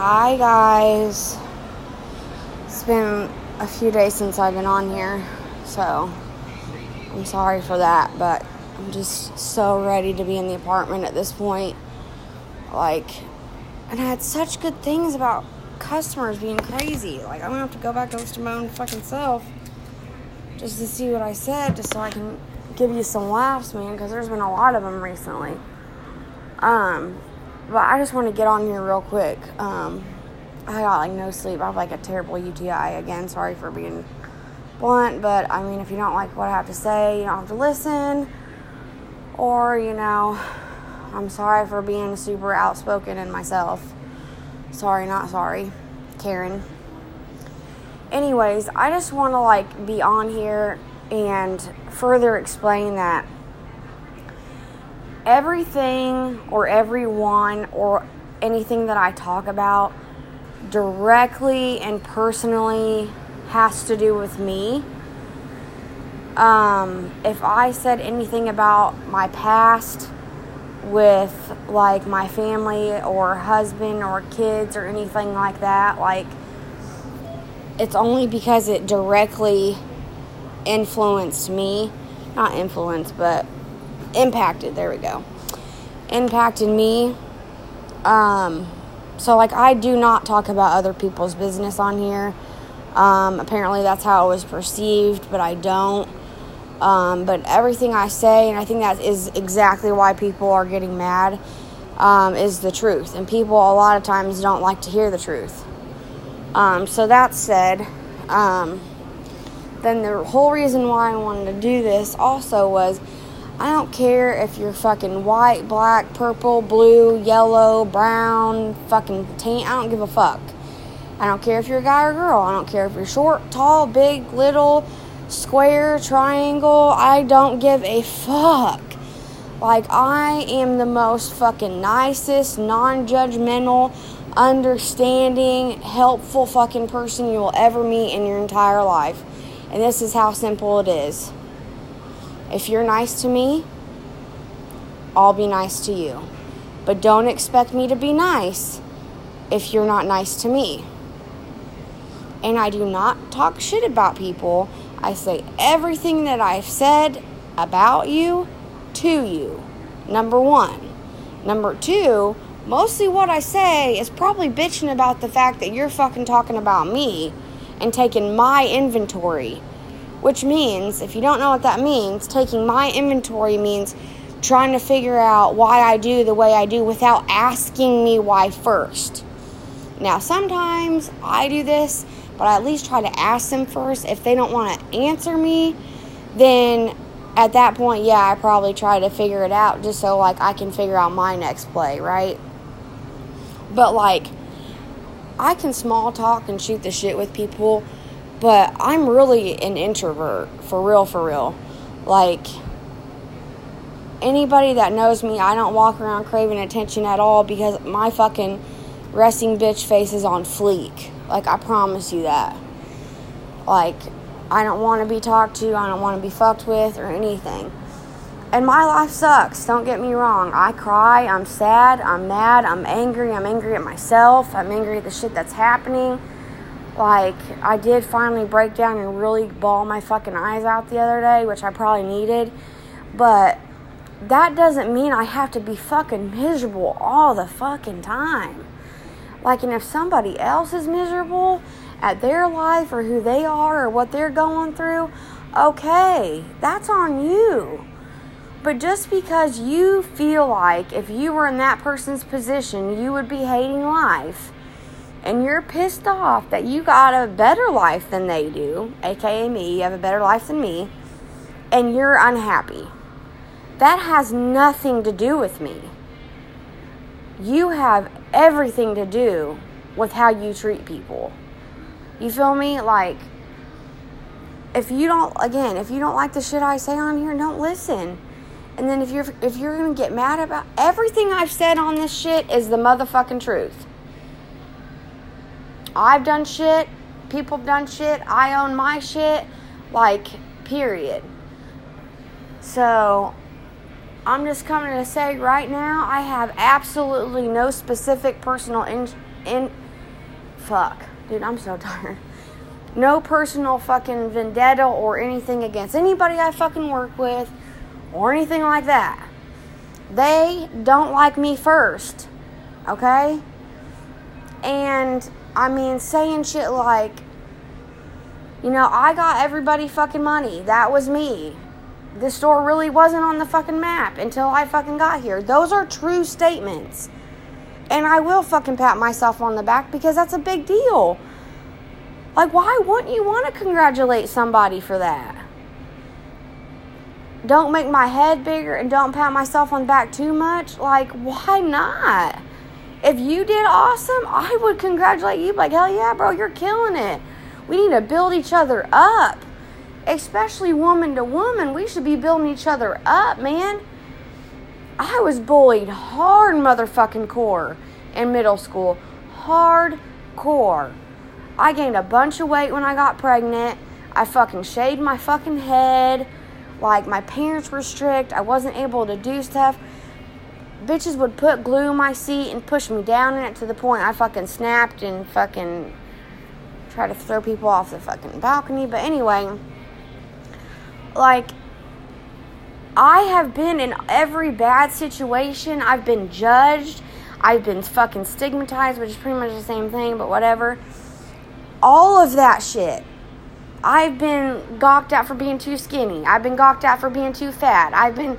Hi, guys. It's been a few days since I've been on here, so I'm sorry for that, but I'm just so ready to be in the apartment at this point. Like, and I had such good things about customers being crazy. Like, I'm gonna have to go back and listen to my own fucking self just to see what I said, just so I can give you some laughs, man, because there's been a lot of them recently. Um, but I just want to get on here real quick. Um, I got like no sleep. I have like a terrible UTI again. Sorry for being blunt, but I mean, if you don't like what I have to say, you don't have to listen. Or, you know, I'm sorry for being super outspoken in myself. Sorry, not sorry. Karen. Anyways, I just want to like be on here and further explain that everything or everyone or anything that I talk about directly and personally has to do with me. Um, if I said anything about my past with like my family or husband or kids or anything like that, like it's only because it directly influenced me. Not influenced, but impacted. There we go. Impacted me. Um, so, like, I do not talk about other people's business on here. Um, apparently, that's how it was perceived, but I don't. Um, but everything I say, and I think that is exactly why people are getting mad, um, is the truth. And people a lot of times don't like to hear the truth. Um, so, that said, um, then the whole reason why I wanted to do this also was I don't care if you're fucking white, black, purple, blue, yellow, brown, fucking tan. I don't give a fuck. I don't care if you're a guy or girl. I don't care if you're short, tall, big, little, square, triangle. I don't give a fuck. Like, I am the most fucking nicest, non judgmental, understanding, helpful fucking person you will ever meet in your entire life. And this is how simple it is. If you're nice to me, I'll be nice to you. But don't expect me to be nice if you're not nice to me. And I do not talk shit about people. I say everything that I've said about you to you. Number one. Number two, mostly what I say is probably bitching about the fact that you're fucking talking about me and taking my inventory which means, if you don't know what that means, taking my inventory means trying to figure out why I do the way I do without asking me why first. Now, sometimes I do this, but I at least try to ask them first. If they don't want to answer me, then at that point, yeah, I probably try to figure it out just so like I can figure out my next play, right? But like I can small talk and shoot the shit with people but I'm really an introvert, for real, for real. Like, anybody that knows me, I don't walk around craving attention at all because my fucking resting bitch face is on fleek. Like, I promise you that. Like, I don't want to be talked to, I don't want to be fucked with, or anything. And my life sucks, don't get me wrong. I cry, I'm sad, I'm mad, I'm angry, I'm angry at myself, I'm angry at the shit that's happening. Like, I did finally break down and really bawl my fucking eyes out the other day, which I probably needed. But that doesn't mean I have to be fucking miserable all the fucking time. Like, and if somebody else is miserable at their life or who they are or what they're going through, okay, that's on you. But just because you feel like if you were in that person's position, you would be hating life and you're pissed off that you got a better life than they do, aka me, you have a better life than me, and you're unhappy. That has nothing to do with me. You have everything to do with how you treat people. You feel me? Like, if you don't, again, if you don't like the shit I say on here, don't listen. And then if you're if you're gonna get mad about everything I've said on this shit is the motherfucking truth. I've done shit, people have done shit, I own my shit, like, period. So, I'm just coming to say right now, I have absolutely no specific personal in, in fuck. Dude, I'm so tired. No personal fucking vendetta or anything against anybody I fucking work with or anything like that. They don't like me first. Okay? And I mean, saying shit like, you know, I got everybody fucking money. That was me. This store really wasn't on the fucking map until I fucking got here. Those are true statements. And I will fucking pat myself on the back because that's a big deal. Like, why wouldn't you want to congratulate somebody for that? Don't make my head bigger and don't pat myself on the back too much. Like, why not? If you did awesome, I would congratulate you. Like, hell yeah, bro, you're killing it. We need to build each other up. Especially woman to woman. We should be building each other up, man. I was bullied hard motherfucking core in middle school. Hardcore. I gained a bunch of weight when I got pregnant. I fucking shaved my fucking head. Like, my parents were strict. I wasn't able to do stuff. Bitches would put glue in my seat and push me down in it to the point I fucking snapped and fucking tried to throw people off the fucking balcony. But anyway, like, I have been in every bad situation. I've been judged. I've been fucking stigmatized, which is pretty much the same thing, but whatever. All of that shit. I've been gawked at for being too skinny. I've been gawked at for being too fat. I've been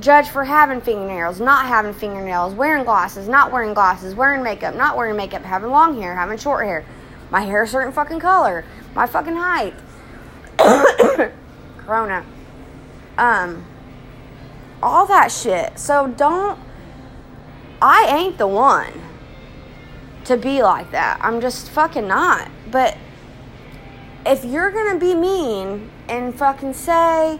judged for having fingernails, not having fingernails, wearing glasses, not wearing glasses, wearing makeup, not wearing makeup, having long hair, having short hair, my hair a certain fucking color, my fucking height. Corona. Um, all that shit. So don't. I ain't the one to be like that. I'm just fucking not. But if you're gonna be mean and fucking say,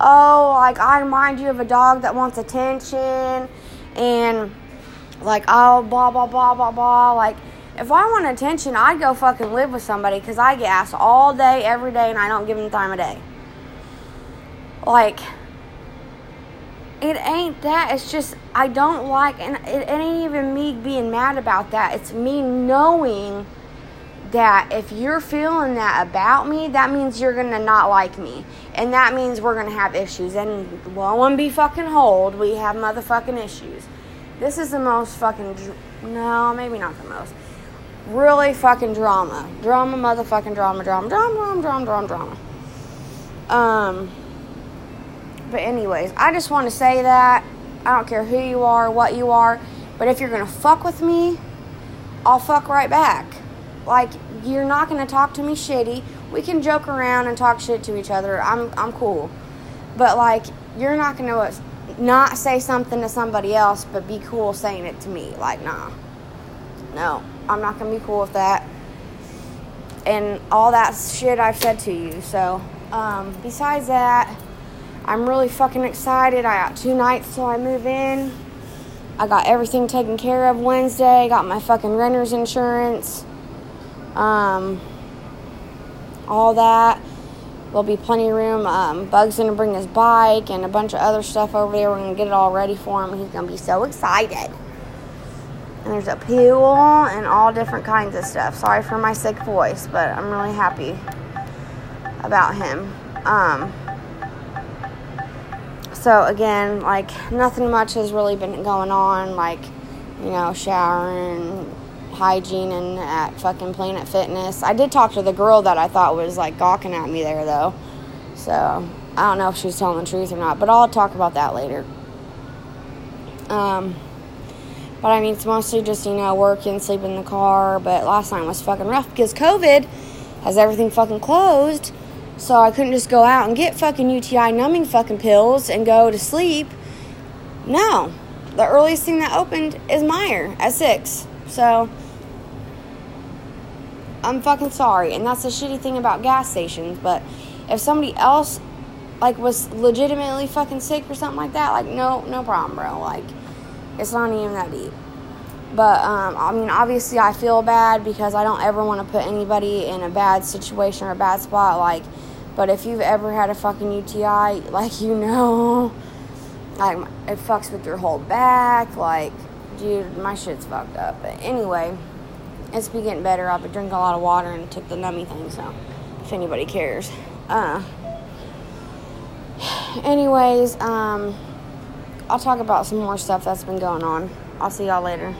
oh, like I remind you of a dog that wants attention and like, oh, blah, blah, blah, blah, blah. Like, if I want attention, I'd go fucking live with somebody because I get asked all day, every day, and I don't give them time of day. Like, it ain't that. It's just, I don't like, and it, it ain't even me being mad about that. It's me knowing that if you're feeling that about me, that means you're gonna not like me. And that means we're gonna have issues. And lo and be fucking hold, we have motherfucking issues. This is the most fucking, no, maybe not the most. Really fucking drama. Drama, motherfucking drama, drama, drama, drama, drama, drama, drama. Um, but, anyways, I just want to say that. I don't care who you are, what you are, but if you're gonna fuck with me, I'll fuck right back. Like, you're not gonna talk to me shitty. We can joke around and talk shit to each other. I'm I'm cool. But like, you're not gonna not say something to somebody else, but be cool saying it to me. Like, nah, no, I'm not gonna be cool with that. And all that shit I've said to you. So, um, besides that, I'm really fucking excited. I got two nights till I move in. I got everything taken care of Wednesday. Got my fucking renter's insurance um, all that. There'll be plenty of room. Um, Bug's gonna bring his bike and a bunch of other stuff over there. We're gonna get it all ready for him. He's gonna be so excited. And there's a pool and all different kinds of stuff. Sorry for my sick voice, but I'm really happy about him. Um, so again, like nothing much has really been going on. Like, you know, showering, hygiene and at fucking Planet Fitness. I did talk to the girl that I thought was like gawking at me there though. So I don't know if she was telling the truth or not, but I'll talk about that later. Um, but I mean, it's mostly just, you know, working, sleep in the car. But last night was fucking rough because COVID has everything fucking closed. So I couldn't just go out and get fucking UTI numbing fucking pills and go to sleep. No. The earliest thing that opened is Meijer at 6. So I'm fucking sorry. And that's the shitty thing about gas stations. But if somebody else like was legitimately fucking sick or something like that, like no no problem, bro. Like it's not even that deep. But um, I mean, obviously, I feel bad because I don't ever want to put anybody in a bad situation or a bad spot. Like, but if you've ever had a fucking UTI, like you know, like it fucks with your whole back. Like, dude, my shit's fucked up. But anyway, it's been getting better. I've been drinking a lot of water and took the nummy thing, so if anybody cares. Uh, anyways, um, I'll talk about some more stuff that's been going on. I'll see y'all later.